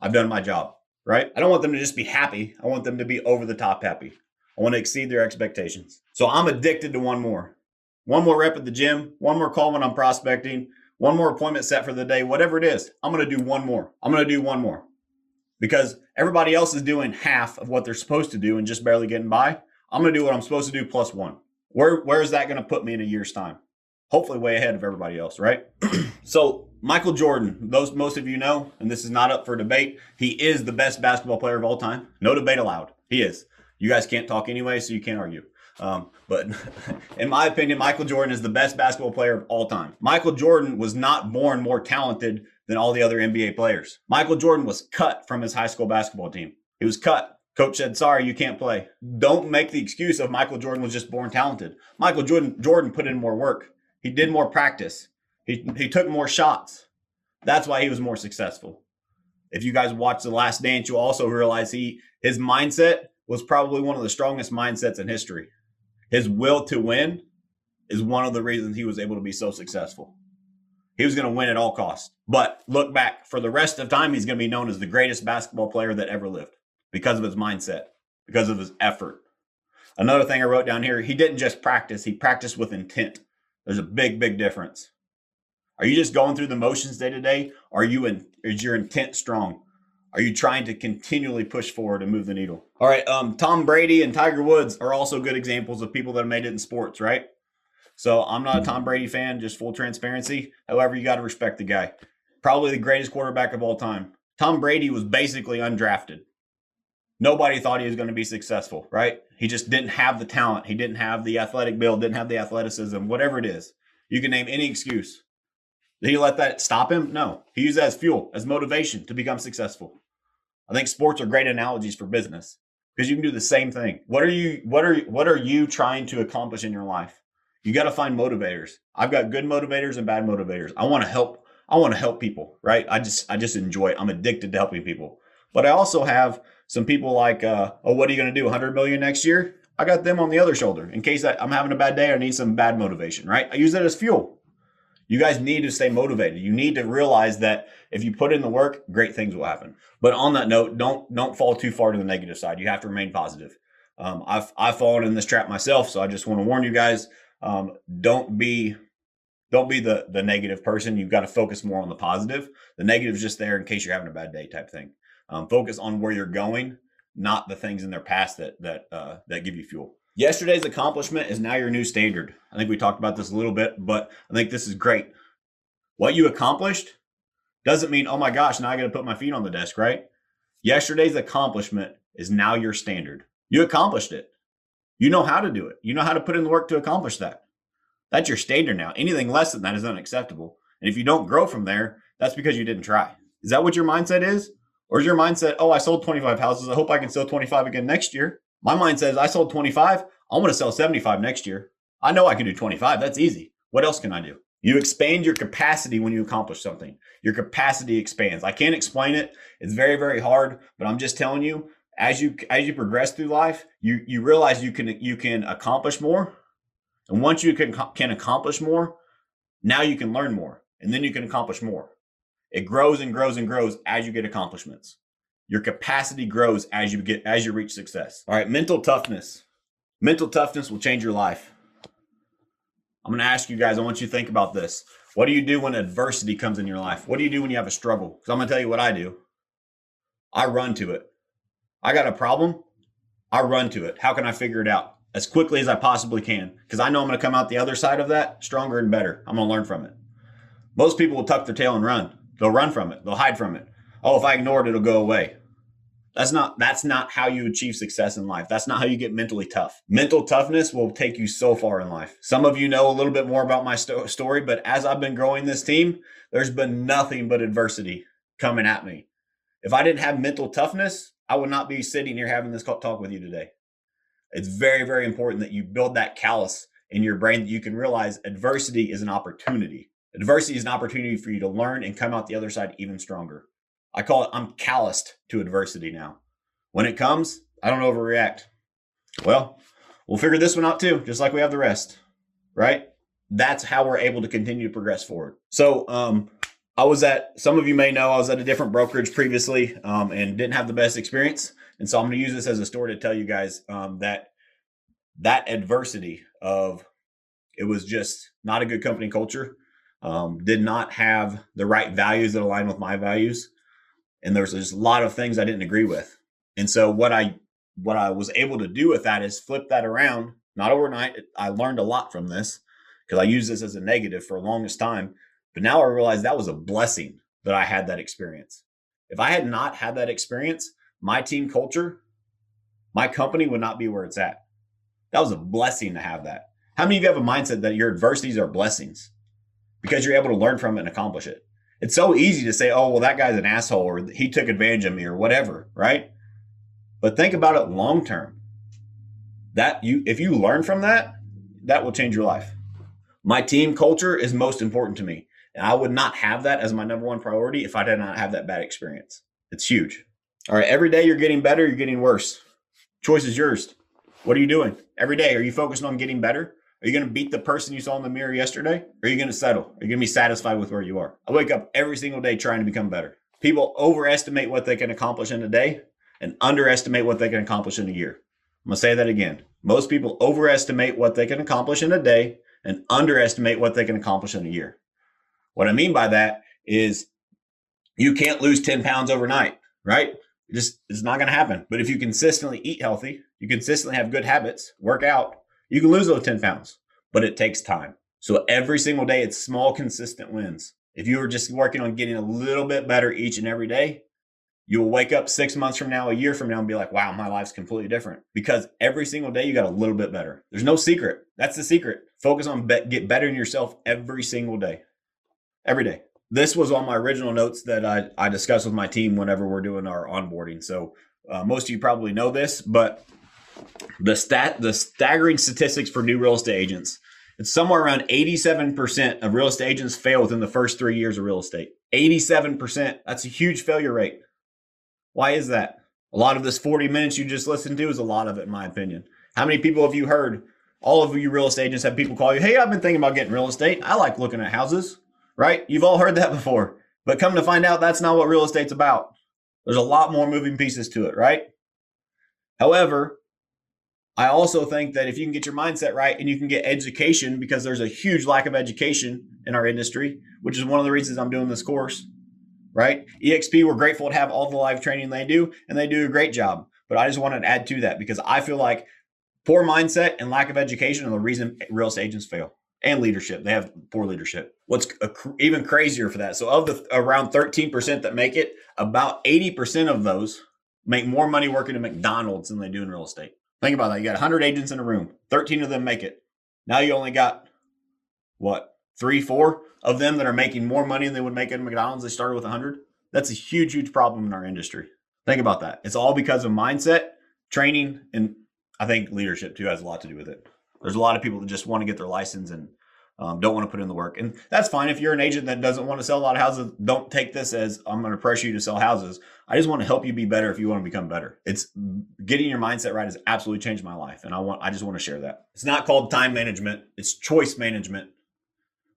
S1: I've done my job, right? I don't want them to just be happy. I want them to be over the top happy. I want to exceed their expectations. So I'm addicted to one more. One more rep at the gym, one more call when I'm prospecting, one more appointment set for the day, whatever it is. I'm going to do one more. I'm going to do one more because everybody else is doing half of what they're supposed to do and just barely getting by. I'm going to do what I'm supposed to do plus one. Where where is that going to put me in a year's time? Hopefully, way ahead of everybody else, right? *clears throat* so Michael Jordan, those most of you know, and this is not up for debate. He is the best basketball player of all time. No debate allowed. He is. You guys can't talk anyway, so you can't argue. Um, but *laughs* in my opinion, Michael Jordan is the best basketball player of all time. Michael Jordan was not born more talented than all the other NBA players. Michael Jordan was cut from his high school basketball team. He was cut Coach said, sorry, you can't play. Don't make the excuse of Michael Jordan was just born talented. Michael Jordan, Jordan put in more work. He did more practice. He, he took more shots. That's why he was more successful. If you guys watch The Last Dance, you'll also realize he his mindset was probably one of the strongest mindsets in history. His will to win is one of the reasons he was able to be so successful. He was going to win at all costs. But look back, for the rest of time, he's going to be known as the greatest basketball player that ever lived because of his mindset, because of his effort. Another thing I wrote down here, he didn't just practice, he practiced with intent. There's a big, big difference. Are you just going through the motions day to day? Are you in is your intent strong? Are you trying to continually push forward and move the needle? All right, um, Tom Brady and Tiger Woods are also good examples of people that have made it in sports, right? So I'm not a Tom Brady fan, just full transparency. However, you got to respect the guy. Probably the greatest quarterback of all time. Tom Brady was basically undrafted nobody thought he was going to be successful, right? He just didn't have the talent. He didn't have the athletic build, didn't have the athleticism, whatever it is. You can name any excuse. Did he let that stop him? No. He used that as fuel, as motivation to become successful. I think sports are great analogies for business because you can do the same thing. What are you what are what are you trying to accomplish in your life? You got to find motivators. I've got good motivators and bad motivators. I want to help I want to help people, right? I just I just enjoy it. I'm addicted to helping people. But I also have some people like, uh, oh, what are you going to do? 100 million next year? I got them on the other shoulder in case I, I'm having a bad day. I need some bad motivation, right? I use that as fuel. You guys need to stay motivated. You need to realize that if you put in the work, great things will happen. But on that note, don't don't fall too far to the negative side. You have to remain positive. Um, I've I've fallen in this trap myself, so I just want to warn you guys: um, don't be don't be the the negative person. You've got to focus more on the positive. The negative is just there in case you're having a bad day, type thing. Um, focus on where you're going, not the things in their past that that uh, that give you fuel. Yesterday's accomplishment is now your new standard. I think we talked about this a little bit, but I think this is great. What you accomplished doesn't mean, oh my gosh, now I got to put my feet on the desk, right? Yesterday's accomplishment is now your standard. You accomplished it. You know how to do it. You know how to put in the work to accomplish that. That's your standard now. Anything less than that is unacceptable. And if you don't grow from there, that's because you didn't try. Is that what your mindset is? Or is your mindset, oh, I sold 25 houses. I hope I can sell 25 again next year? My mind says, I sold 25. I'm to sell 75 next year. I know I can do 25. That's easy. What else can I do? You expand your capacity when you accomplish something. Your capacity expands. I can't explain it. It's very, very hard, but I'm just telling you, as you as you progress through life, you you realize you can you can accomplish more. And once you can can accomplish more, now you can learn more. And then you can accomplish more. It grows and grows and grows as you get accomplishments. Your capacity grows as you get as you reach success. All right, mental toughness. Mental toughness will change your life. I'm going to ask you guys, I want you to think about this. What do you do when adversity comes in your life? What do you do when you have a struggle? Because I'm going to tell you what I do. I run to it. I got a problem. I run to it. How can I figure it out? As quickly as I possibly can. Because I know I'm going to come out the other side of that stronger and better. I'm going to learn from it. Most people will tuck their tail and run. They'll run from it. They'll hide from it. Oh, if I ignore it, it'll go away. That's not that's not how you achieve success in life. That's not how you get mentally tough. Mental toughness will take you so far in life. Some of you know a little bit more about my sto- story, but as I've been growing this team, there's been nothing but adversity coming at me. If I didn't have mental toughness, I would not be sitting here having this talk with you today. It's very very important that you build that callus in your brain that you can realize adversity is an opportunity. Adversity is an opportunity for you to learn and come out the other side even stronger. I call it I'm calloused to adversity now. When it comes, I don't overreact. Well, we'll figure this one out too, just like we have the rest, right? That's how we're able to continue to progress forward. So, um, I was at, some of you may know, I was at a different brokerage previously um, and didn't have the best experience. And so I'm going to use this as a story to tell you guys um, that that adversity of it was just not a good company culture, um, did not have the right values that align with my values and there's just a lot of things I didn't agree with. And so what I what I was able to do with that is flip that around. Not overnight. I learned a lot from this because I used this as a negative for the longest time. But now I realize that was a blessing that I had that experience. If I had not had that experience, my team culture, my company would not be where it's at. That was a blessing to have that. How many of you have a mindset that your adversities are blessings because you're able to learn from it and accomplish it? It's so easy to say, oh, well, that guy's an asshole or he took advantage of me or whatever, right? But think about it long term. That you if you learn from that, that will change your life. My team culture is most important to me. And I would not have that as my number one priority if I did not have that bad experience. It's huge. All right, every day you're getting better, you're getting worse. Choice is yours. What are you doing? Every day, are you focused on getting better? Are you going to beat the person you saw in the mirror yesterday? Or are you going to settle? Are you going to be satisfied with where you are? I wake up every single day trying to become better. People overestimate what they can accomplish in a day and underestimate what they can accomplish in a year. I'm going to say that again. Most people overestimate what they can accomplish in a day and underestimate what they can accomplish in a year. What I mean by that is you can't lose 10 pounds overnight, right? It just it's not going to happen. But if you consistently eat healthy, you consistently have good habits, work out, you can lose those 10 pounds, but it takes time. So every single day, it's small, consistent wins. If you were just working on getting a little bit better each and every day, you will wake up six months from now, a year from now, and be like, wow, my life's completely different. Because every single day, you got a little bit better. There's no secret. That's the secret. Focus on be- get better in yourself every single day. Every day. This was on my original notes that I, I discussed with my team whenever we're doing our onboarding. So uh, most of you probably know this, but the stat the staggering statistics for new real estate agents. It's somewhere around 87% of real estate agents fail within the first three years of real estate. 87%. That's a huge failure rate. Why is that? A lot of this 40 minutes you just listened to is a lot of it, in my opinion. How many people have you heard? All of you real estate agents have people call you, hey, I've been thinking about getting real estate. I like looking at houses, right? You've all heard that before. But come to find out, that's not what real estate's about. There's a lot more moving pieces to it, right? However, I also think that if you can get your mindset right and you can get education, because there's a huge lack of education in our industry, which is one of the reasons I'm doing this course, right? EXP, we're grateful to have all the live training they do, and they do a great job. But I just wanted to add to that because I feel like poor mindset and lack of education are the reason real estate agents fail and leadership. They have poor leadership. What's even crazier for that? So, of the around 13% that make it, about 80% of those make more money working at McDonald's than they do in real estate. Think about that. You got 100 agents in a room, 13 of them make it. Now you only got what, three, four of them that are making more money than they would make at McDonald's. They started with 100. That's a huge, huge problem in our industry. Think about that. It's all because of mindset, training, and I think leadership too has a lot to do with it. There's a lot of people that just want to get their license and um, don't want to put in the work. And that's fine. If you're an agent that doesn't want to sell a lot of houses, don't take this as I'm going to pressure you to sell houses. I just want to help you be better if you want to become better. It's getting your mindset right has absolutely changed my life. And I want, I just want to share that. It's not called time management. It's choice management.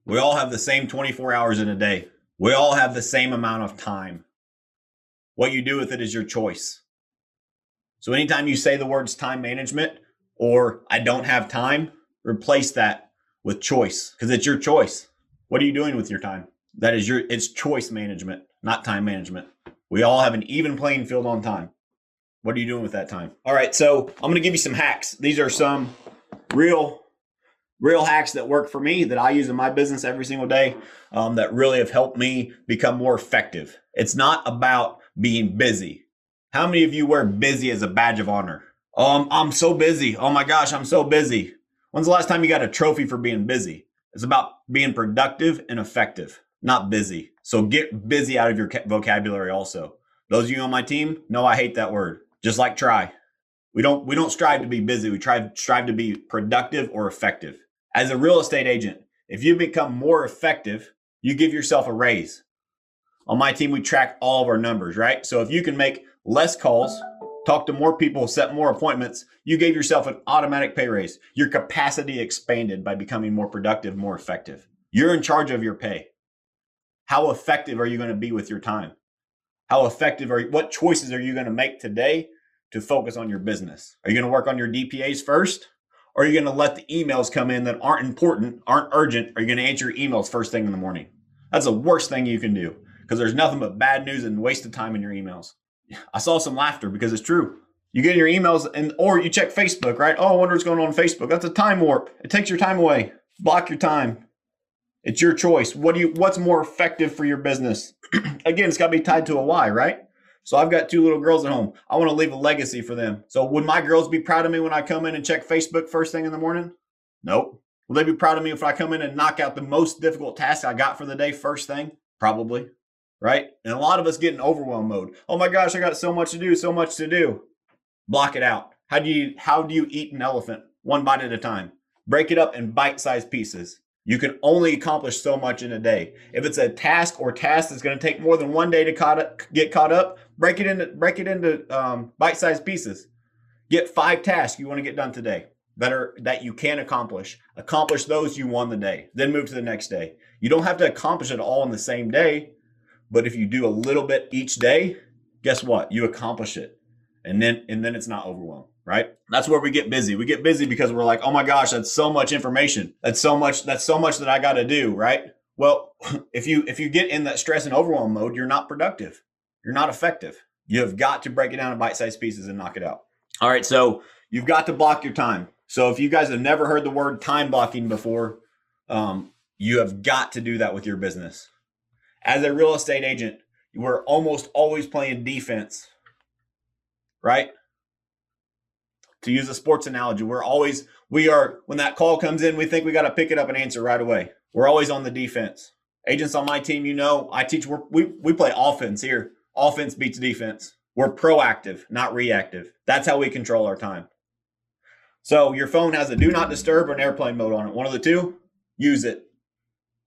S1: We all have the same 24 hours in a day. We all have the same amount of time. What you do with it is your choice. So anytime you say the words time management or I don't have time, replace that with choice because it's your choice. What are you doing with your time? That is your it's choice management, not time management. We all have an even playing field on time. What are you doing with that time? All right, so I'm going to give you some hacks. These are some real real hacks that work for me that I use in my business every single day um, that really have helped me become more effective. It's not about being busy. How many of you wear busy as a badge of honor? Um, I'm so busy. Oh my gosh, I'm so busy. When's the last time you got a trophy for being busy? It's about being productive and effective, not busy. So get busy out of your vocabulary also. Those of you on my team know I hate that word. Just like try. We don't we don't strive to be busy. We try strive to be productive or effective. As a real estate agent, if you become more effective, you give yourself a raise. On my team, we track all of our numbers, right? So if you can make less calls, talk to more people, set more appointments, you gave yourself an automatic pay raise. Your capacity expanded by becoming more productive, more effective. You're in charge of your pay. How effective are you going to be with your time? How effective are you, what choices are you going to make today to focus on your business? Are you going to work on your DPAs first? Or are you going to let the emails come in that aren't important, aren't urgent? Are you going to answer emails first thing in the morning? That's the worst thing you can do because there's nothing but bad news and waste of time in your emails. I saw some laughter because it's true. You get in your emails and or you check Facebook, right? Oh, I wonder what's going on on Facebook. That's a time warp. It takes your time away. Block your time. It's your choice. What do you what's more effective for your business? *clears throat* Again, it's got to be tied to a why, right? So I've got two little girls at home. I want to leave a legacy for them. So would my girls be proud of me when I come in and check Facebook first thing in the morning? Nope. Will they be proud of me if I come in and knock out the most difficult task I got for the day first thing? Probably right? And a lot of us get in overwhelm mode. Oh my gosh, I got so much to do, so much to do. Block it out. How do you how do you eat an elephant? One bite at a time. Break it up in bite-sized pieces. You can only accomplish so much in a day. If it's a task or task that's going to take more than one day to caught up, get caught up, break it into break it into um, bite-sized pieces. Get five tasks you want to get done today that are that you can accomplish. Accomplish those you won the day. Then move to the next day. You don't have to accomplish it all in the same day. But if you do a little bit each day, guess what? You accomplish it. And then and then it's not overwhelmed, right? That's where we get busy. We get busy because we're like, "Oh my gosh, that's so much information. That's so much that's so much that I got to do," right? Well, *laughs* if you if you get in that stress and overwhelm mode, you're not productive. You're not effective. You have got to break it down in bite-sized pieces and knock it out. All right, so you've got to block your time. So if you guys have never heard the word time blocking before, um, you have got to do that with your business as a real estate agent, we're almost always playing defense, right? To use a sports analogy, we're always, we are, when that call comes in, we think we got to pick it up and answer right away. We're always on the defense. Agents on my team, you know, I teach, we we play offense here. Offense beats defense. We're proactive, not reactive. That's how we control our time. So your phone has a do not disturb or an airplane mode on it. One of the two, use it.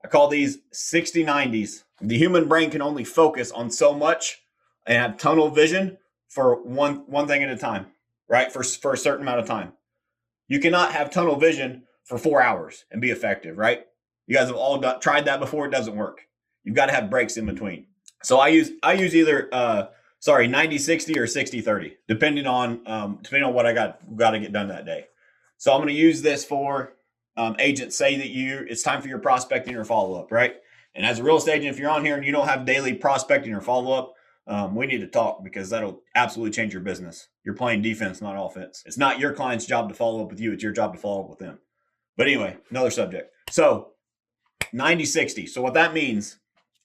S1: I call these 60 90s. The human brain can only focus on so much and have tunnel vision for one one thing at a time, right? For for a certain amount of time. You cannot have tunnel vision for 4 hours and be effective, right? You guys have all done, tried that before it doesn't work. You've got to have breaks in between. So I use I use either uh sorry 90 60 or 60 30 depending on um depending on what I got got to get done that day. So I'm going to use this for um, agents say that you it's time for your prospecting or follow up, right? And as a real estate agent, if you're on here and you don't have daily prospecting or follow up, um, we need to talk because that'll absolutely change your business. You're playing defense, not offense. It's not your client's job to follow up with you, it's your job to follow up with them. But anyway, another subject. So 90 60. So what that means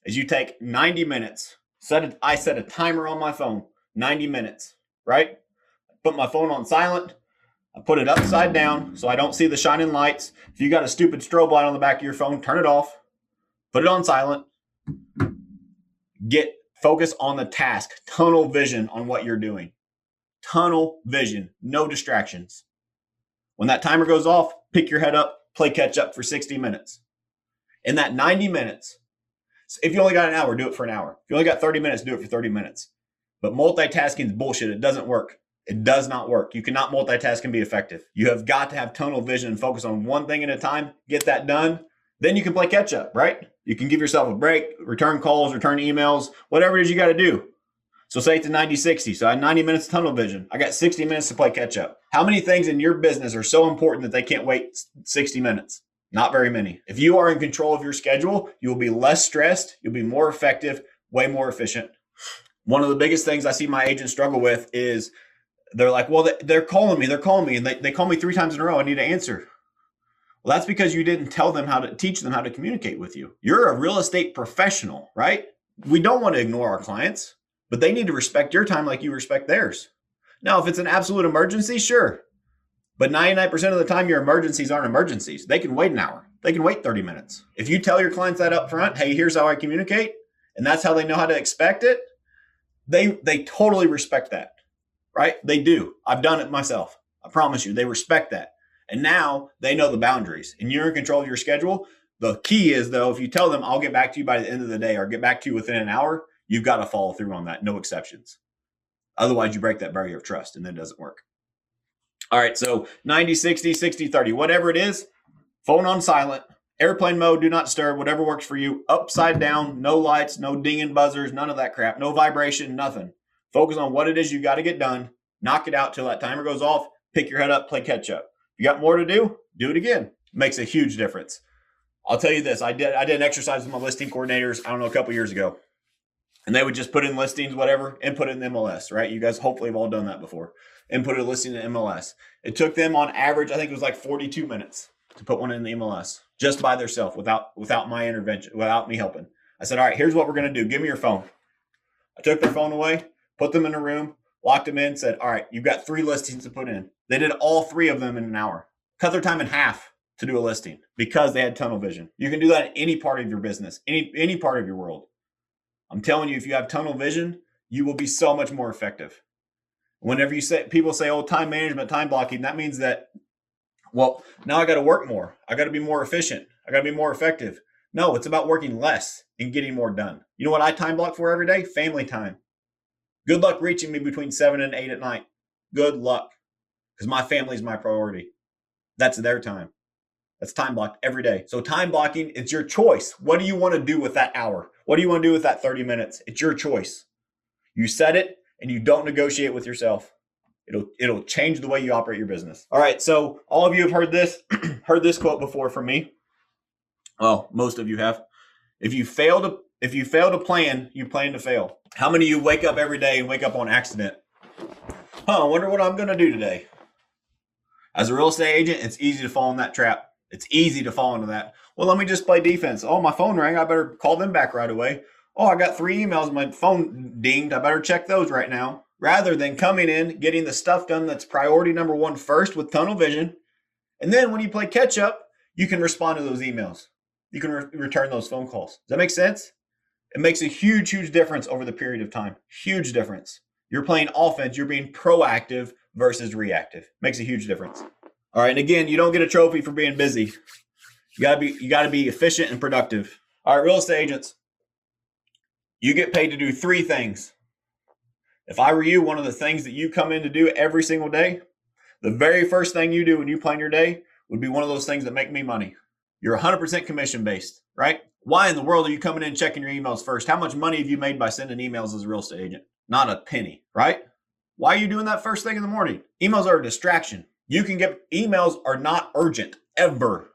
S1: is you take 90 minutes, set a, I set a timer on my phone, 90 minutes, right? Put my phone on silent I put it upside down so I don't see the shining lights. If you got a stupid strobe light on the back of your phone, turn it off. Put it on silent. Get focus on the task. Tunnel vision on what you're doing. Tunnel vision. No distractions. When that timer goes off, pick your head up, play catch up for 60 minutes. In that 90 minutes, if you only got an hour, do it for an hour. If you only got 30 minutes, do it for 30 minutes. But multitasking is bullshit. It doesn't work. It does not work. You cannot multitask and be effective. You have got to have tunnel vision and focus on one thing at a time, get that done. Then you can play catch up, right? You can give yourself a break, return calls, return emails, whatever it is you got to do. So say it's a 90 60. So I had 90 minutes of tunnel vision. I got 60 minutes to play catch up. How many things in your business are so important that they can't wait 60 minutes? Not very many. If you are in control of your schedule, you will be less stressed, you'll be more effective, way more efficient. One of the biggest things I see my agents struggle with is they're like, well, they're calling me, they're calling me, and they, they call me three times in a row. I need to answer. Well, that's because you didn't tell them how to teach them how to communicate with you. You're a real estate professional, right? We don't want to ignore our clients but they need to respect your time like you respect theirs. Now, if it's an absolute emergency, sure. But 99% of the time, your emergencies aren't emergencies. They can wait an hour, they can wait 30 minutes. If you tell your clients that up front, hey, here's how I communicate, and that's how they know how to expect it, they they totally respect that. Right? They do. I've done it myself. I promise you, they respect that. And now they know the boundaries and you're in control of your schedule. The key is though, if you tell them I'll get back to you by the end of the day or get back to you within an hour, You've got to follow through on that, no exceptions. Otherwise, you break that barrier of trust and then it doesn't work. All right, so 90, 60, 60, 30, whatever it is, phone on silent, airplane mode, do not disturb, whatever works for you, upside down, no lights, no dinging buzzers, none of that crap, no vibration, nothing. Focus on what it is you got to get done, knock it out till that timer goes off, pick your head up, play catch up. You got more to do, do it again. Makes a huge difference. I'll tell you this, I did I did an exercise with my listing coordinators, I don't know, a couple years ago and they would just put in listings, whatever, and put it in the MLS, right? You guys hopefully have all done that before and put a listing in MLS. It took them on average, I think it was like 42 minutes to put one in the MLS just by themselves without without my intervention, without me helping. I said, all right, here's what we're gonna do. Give me your phone. I took their phone away, put them in a room, locked them in, said, all right, you've got three listings to put in. They did all three of them in an hour. Cut their time in half to do a listing because they had tunnel vision. You can do that in any part of your business, any any part of your world. I'm telling you, if you have tunnel vision, you will be so much more effective. Whenever you say people say, "Oh, time management, time blocking," that means that, well, now I got to work more. I got to be more efficient. I got to be more effective. No, it's about working less and getting more done. You know what I time block for every day? Family time. Good luck reaching me between seven and eight at night. Good luck, because my family is my priority. That's their time. That's time blocked every day. So time blocking, it's your choice. What do you want to do with that hour? What do you want to do with that 30 minutes? It's your choice. You set it and you don't negotiate with yourself. It'll it'll change the way you operate your business. All right, so all of you have heard this *clears throat* heard this quote before from me. Well, most of you have. If you fail to if you fail to plan, you plan to fail. How many of you wake up every day and wake up on accident? Huh, I wonder what I'm gonna do today. As a real estate agent, it's easy to fall in that trap. It's easy to fall into that. Well, let me just play defense. Oh, my phone rang. I better call them back right away. Oh, I got three emails. My phone dinged. I better check those right now. Rather than coming in, getting the stuff done that's priority number one first with tunnel vision. And then when you play catch up, you can respond to those emails. You can re- return those phone calls. Does that make sense? It makes a huge, huge difference over the period of time. Huge difference. You're playing offense, you're being proactive versus reactive. Makes a huge difference. All right, and again, you don't get a trophy for being busy. You gotta be you gotta be efficient and productive. All right, real estate agents, you get paid to do three things. If I were you, one of the things that you come in to do every single day, the very first thing you do when you plan your day would be one of those things that make me money. You're 100% commission based, right? Why in the world are you coming in checking your emails first? How much money have you made by sending emails as a real estate agent? Not a penny, right? Why are you doing that first thing in the morning? Emails are a distraction. You can get emails are not urgent ever.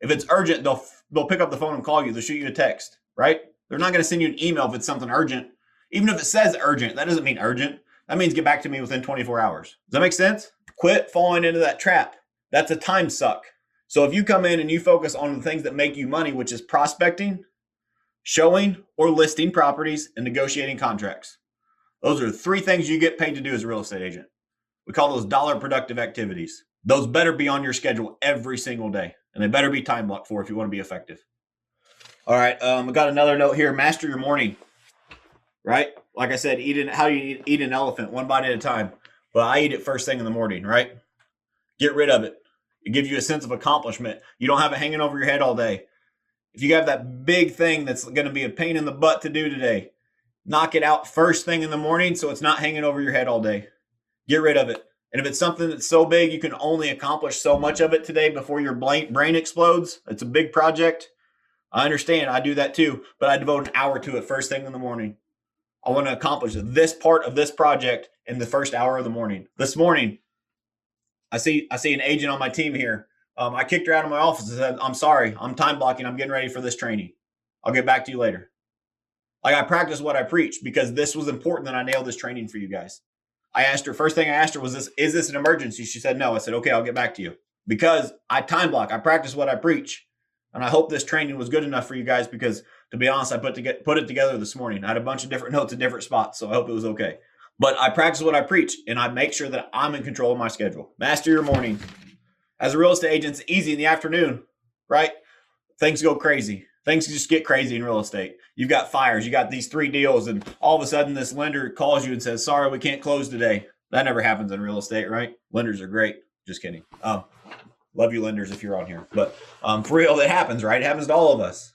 S1: If it's urgent, they'll they'll pick up the phone and call you. They'll shoot you a text, right? They're not going to send you an email if it's something urgent. Even if it says urgent, that doesn't mean urgent. That means get back to me within 24 hours. Does that make sense? Quit falling into that trap. That's a time suck. So if you come in and you focus on the things that make you money, which is prospecting, showing or listing properties, and negotiating contracts. Those are three things you get paid to do as a real estate agent. We call those dollar productive activities. Those better be on your schedule every single day, and they better be time blocked for if you want to be effective. All right, um, I got another note here. Master your morning. Right, like I said, eat an, how do you eat, eat an elephant one bite at a time? Well, I eat it first thing in the morning. Right, get rid of it. It gives you a sense of accomplishment. You don't have it hanging over your head all day. If you have that big thing that's going to be a pain in the butt to do today, knock it out first thing in the morning so it's not hanging over your head all day. Get rid of it. And if it's something that's so big you can only accomplish so much of it today before your brain explodes, it's a big project. I understand. I do that too, but I devote an hour to it first thing in the morning. I want to accomplish this part of this project in the first hour of the morning. This morning, I see I see an agent on my team here. Um, I kicked her out of my office and said, "I'm sorry. I'm time blocking. I'm getting ready for this training. I'll get back to you later." Like I practice what I preach because this was important that I nailed this training for you guys. I asked her, first thing I asked her was this, is this an emergency? She said no. I said, okay, I'll get back to you. Because I time block, I practice what I preach. And I hope this training was good enough for you guys because to be honest, I put to get put it together this morning. I had a bunch of different notes in different spots, so I hope it was okay. But I practice what I preach and I make sure that I'm in control of my schedule. Master your morning. As a real estate agent, it's easy in the afternoon, right? Things go crazy things just get crazy in real estate. You've got fires, you got these three deals, and all of a sudden this lender calls you and says, "Sorry, we can't close today." That never happens in real estate, right? Lenders are great. Just kidding. Um, love you, lenders, if you're on here. But um, for real, it happens, right? It happens to all of us.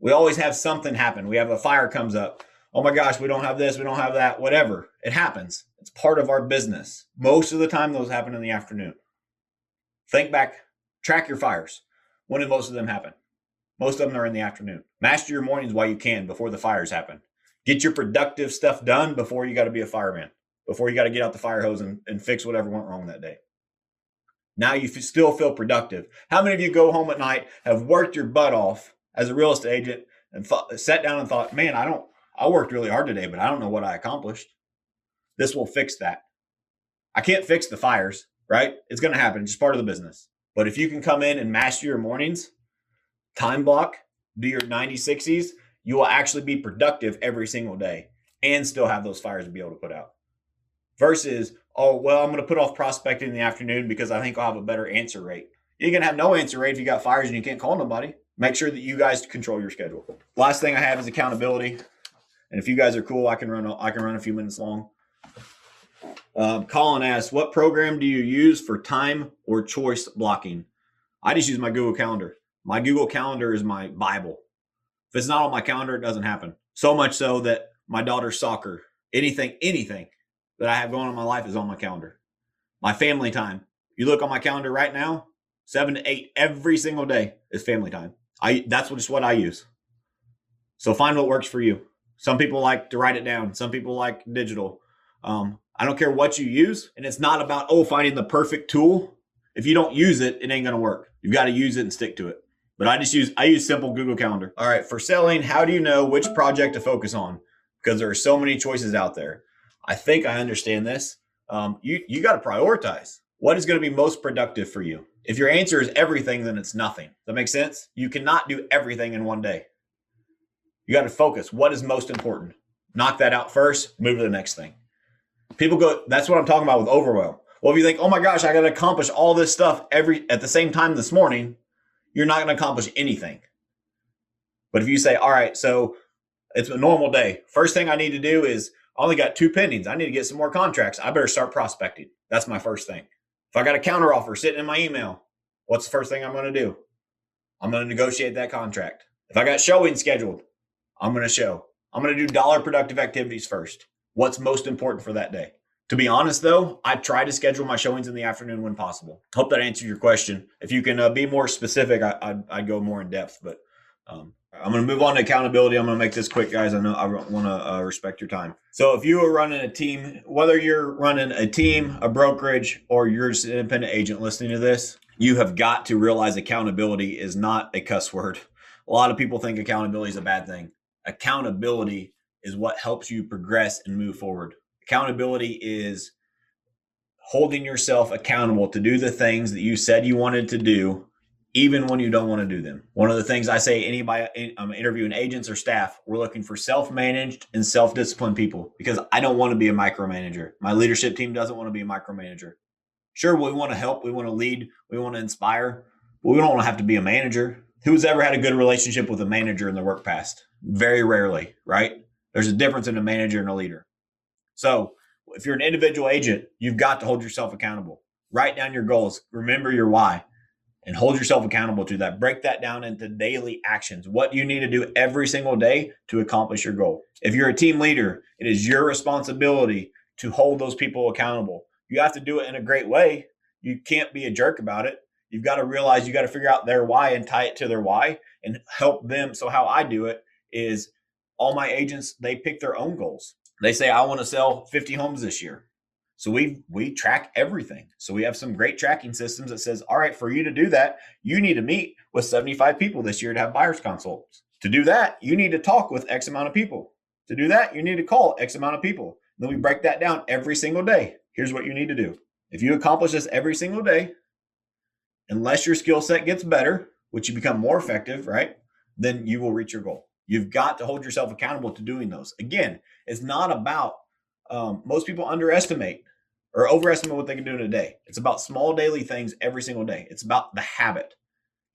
S1: We always have something happen. We have a fire comes up. Oh my gosh, we don't have this, we don't have that, whatever. It happens. It's part of our business. Most of the time, those happen in the afternoon. Think back, track your fires. When did most of them happen? Most of them are in the afternoon. Master your mornings while you can before the fires happen. Get your productive stuff done before you got to be a fireman, before you got to get out the fire hose and, and fix whatever went wrong that day. Now you still feel productive. How many of you go home at night, have worked your butt off as a real estate agent, and sat down and thought, man, I don't, I worked really hard today, but I don't know what I accomplished. This will fix that. I can't fix the fires, right? It's going to happen. It's just part of the business. But if you can come in and master your mornings, time block, do your 90 60s, you will actually be productive every single day and still have those fires to be able to put out. Versus, oh, well, I'm going to put off prospecting in the afternoon because I think I'll have a better answer rate. You're going to have no answer rate if you got fires and you can't call nobody. Make sure that you guys control your schedule. Last thing I have is accountability. And if you guys are cool, I can run. I can run a few minutes long. Um, Colin asks, "What program do you use for time or choice blocking?" I just use my Google Calendar. My Google Calendar is my Bible. If it's not on my calendar, it doesn't happen. So much so that my daughter's soccer, anything, anything that I have going on in my life is on my calendar. My family time. You look on my calendar right now, seven to eight every single day is family time. I that's just what I use. So find what works for you. Some people like to write it down. Some people like digital. Um, I don't care what you use, and it's not about oh finding the perfect tool. If you don't use it, it ain't gonna work. You've got to use it and stick to it. But I just use I use simple Google Calendar. All right, for selling, how do you know which project to focus on? Because there are so many choices out there. I think I understand this. Um, you you got to prioritize. What is going to be most productive for you? If your answer is everything, then it's nothing. Does that makes sense? You cannot do everything in one day. You got to focus. What is most important? Knock that out first. Move to the next thing. People go. That's what I'm talking about with overwhelm. Well, if you think, oh my gosh, I got to accomplish all this stuff every at the same time this morning, you're not going to accomplish anything. But if you say, all right, so it's a normal day. First thing I need to do is I only got two pendings. I need to get some more contracts. I better start prospecting. That's my first thing. If I got a counter offer sitting in my email, what's the first thing I'm going to do? I'm going to negotiate that contract. If I got showing scheduled, I'm going to show. I'm going to do dollar productive activities first. What's most important for that day? To be honest, though, I try to schedule my showings in the afternoon when possible. Hope that answered your question. If you can uh, be more specific, I, would I'd go more in depth. But um, I'm going to move on to accountability. I'm going to make this quick, guys. I know I want to uh, respect your time. So if you are running a team, whether you're running a team, a brokerage, or you're just an independent agent listening to this, you have got to realize accountability is not a cuss word. A lot of people think accountability is a bad thing. Accountability is what helps you progress and move forward. Accountability is holding yourself accountable to do the things that you said you wanted to do, even when you don't want to do them. One of the things I say anybody I'm interviewing agents or staff, we're looking for self-managed and self-disciplined people because I don't want to be a micromanager. My leadership team doesn't want to be a micromanager. Sure, we want to help, we want to lead, we want to inspire, but we don't want to have to be a manager. Who's ever had a good relationship with a manager in their work past? Very rarely, right? There's a difference in a manager and a leader. So if you're an individual agent, you've got to hold yourself accountable. Write down your goals. Remember your why. and hold yourself accountable to that. Break that down into daily actions. What you need to do every single day to accomplish your goal? If you're a team leader, it is your responsibility to hold those people accountable. You have to do it in a great way. You can't be a jerk about it. You've got to realize you got to figure out their why and tie it to their why and help them. So, how I do it is all my agents, they pick their own goals. They say, I want to sell 50 homes this year. So we we track everything. So we have some great tracking systems that says, all right, for you to do that, you need to meet with 75 people this year to have buyers consults. To do that, you need to talk with X amount of people. To do that, you need to call X amount of people. Then we break that down every single day. Here's what you need to do. If you accomplish this every single day, unless your skill set gets better, which you become more effective, right? Then you will reach your goal. You've got to hold yourself accountable to doing those. Again, it's not about um, most people underestimate or overestimate what they can do in a day. It's about small daily things every single day. It's about the habit.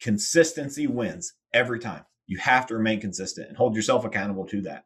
S1: Consistency wins every time. You have to remain consistent and hold yourself accountable to that,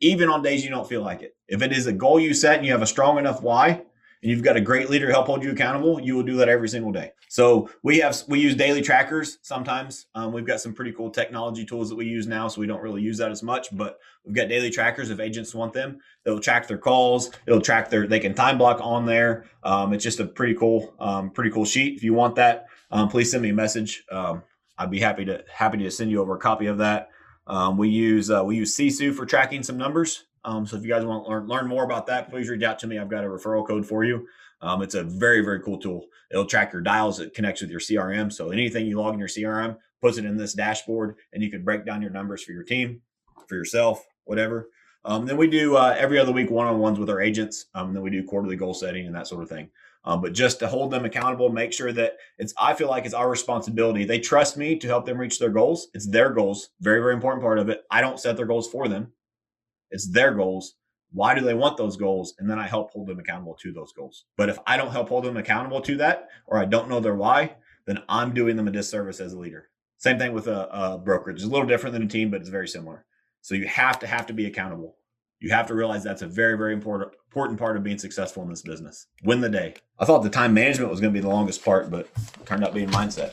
S1: even on days you don't feel like it. If it is a goal you set and you have a strong enough why, and you've got a great leader to help hold you accountable, you will do that every single day. So we have we use daily trackers sometimes. Um, we've got some pretty cool technology tools that we use now, so we don't really use that as much. But we've got daily trackers if agents want them. They'll track their calls. It'll track their they can time block on there. Um, it's just a pretty cool um, pretty cool sheet. If you want that, um, please send me a message. Um, I'd be happy to happy to send you over a copy of that. Um, we use uh, we use Sisu for tracking some numbers. Um, so if you guys want to learn, learn more about that, please reach out to me. I've got a referral code for you. Um, it's a very, very cool tool. It'll track your dials. It connects with your CRM. So anything you log in your CRM, puts it in this dashboard, and you can break down your numbers for your team, for yourself, whatever. Um, then we do uh, every other week one-on-ones with our agents. Um, then we do quarterly goal setting and that sort of thing. Um, but just to hold them accountable, make sure that it's, I feel like it's our responsibility. They trust me to help them reach their goals. It's their goals. Very, very important part of it. I don't set their goals for them. It's their goals. Why do they want those goals? And then I help hold them accountable to those goals. But if I don't help hold them accountable to that, or I don't know their why, then I'm doing them a disservice as a leader. Same thing with a, a brokerage. It's a little different than a team, but it's very similar. So you have to have to be accountable. You have to realize that's a very, very important important part of being successful in this business. Win the day. I thought the time management was going to be the longest part, but turned out being mindset.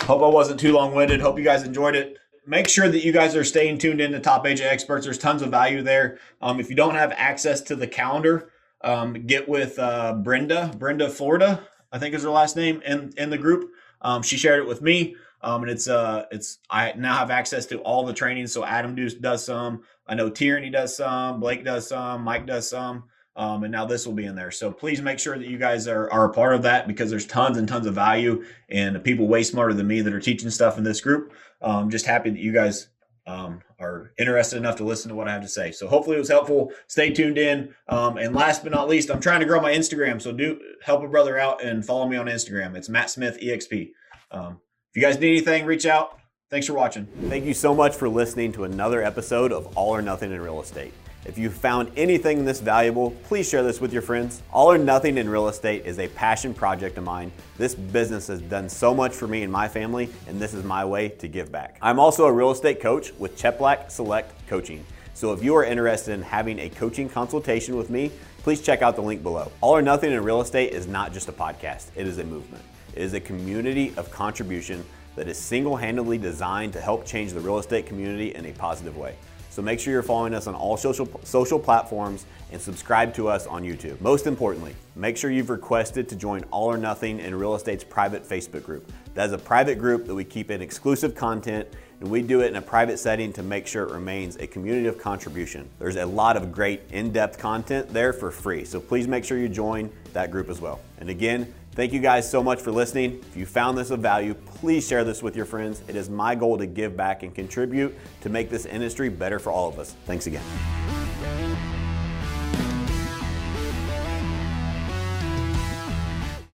S1: Hope I wasn't too long winded. Hope you guys enjoyed it make sure that you guys are staying tuned in to Top Agent Experts. There's tons of value there. Um, if you don't have access to the calendar, um, get with uh, Brenda, Brenda Florida, I think is her last name in in the group. Um, she shared it with me, um, and it's uh it's I now have access to all the trainings. So Adam does does some. I know Tierney does some. Blake does some. Mike does some. Um, and now this will be in there. So please make sure that you guys are, are a part of that because there's tons and tons of value and people way smarter than me that are teaching stuff in this group. Um, just happy that you guys um, are interested enough to listen to what I have to say. So hopefully it was helpful. Stay tuned in. Um, and last but not least, I'm trying to grow my Instagram. So do help a brother out and follow me on Instagram. It's Matt Smith EXP. Um, if you guys need anything, reach out. Thanks for watching.
S2: Thank you so much for listening to another episode of All or Nothing in Real Estate. If you found anything this valuable, please share this with your friends. All or Nothing in Real Estate is a passion project of mine. This business has done so much for me and my family, and this is my way to give back. I'm also a real estate coach with Cheplack Select Coaching. So if you are interested in having a coaching consultation with me, please check out the link below. All or Nothing in Real Estate is not just a podcast, it is a movement. It is a community of contribution that is single handedly designed to help change the real estate community in a positive way. So make sure you're following us on all social, social platforms and subscribe to us on YouTube. Most importantly, make sure you've requested to join All or Nothing in Real Estate's private Facebook group. That is a private group that we keep in exclusive content and we do it in a private setting to make sure it remains a community of contribution. There's a lot of great in-depth content there for free, so please make sure you join that group as well. And again, Thank you guys so much for listening. If you found this of value, please share this with your friends. It is my goal to give back and contribute to make this industry better for all of us. Thanks again.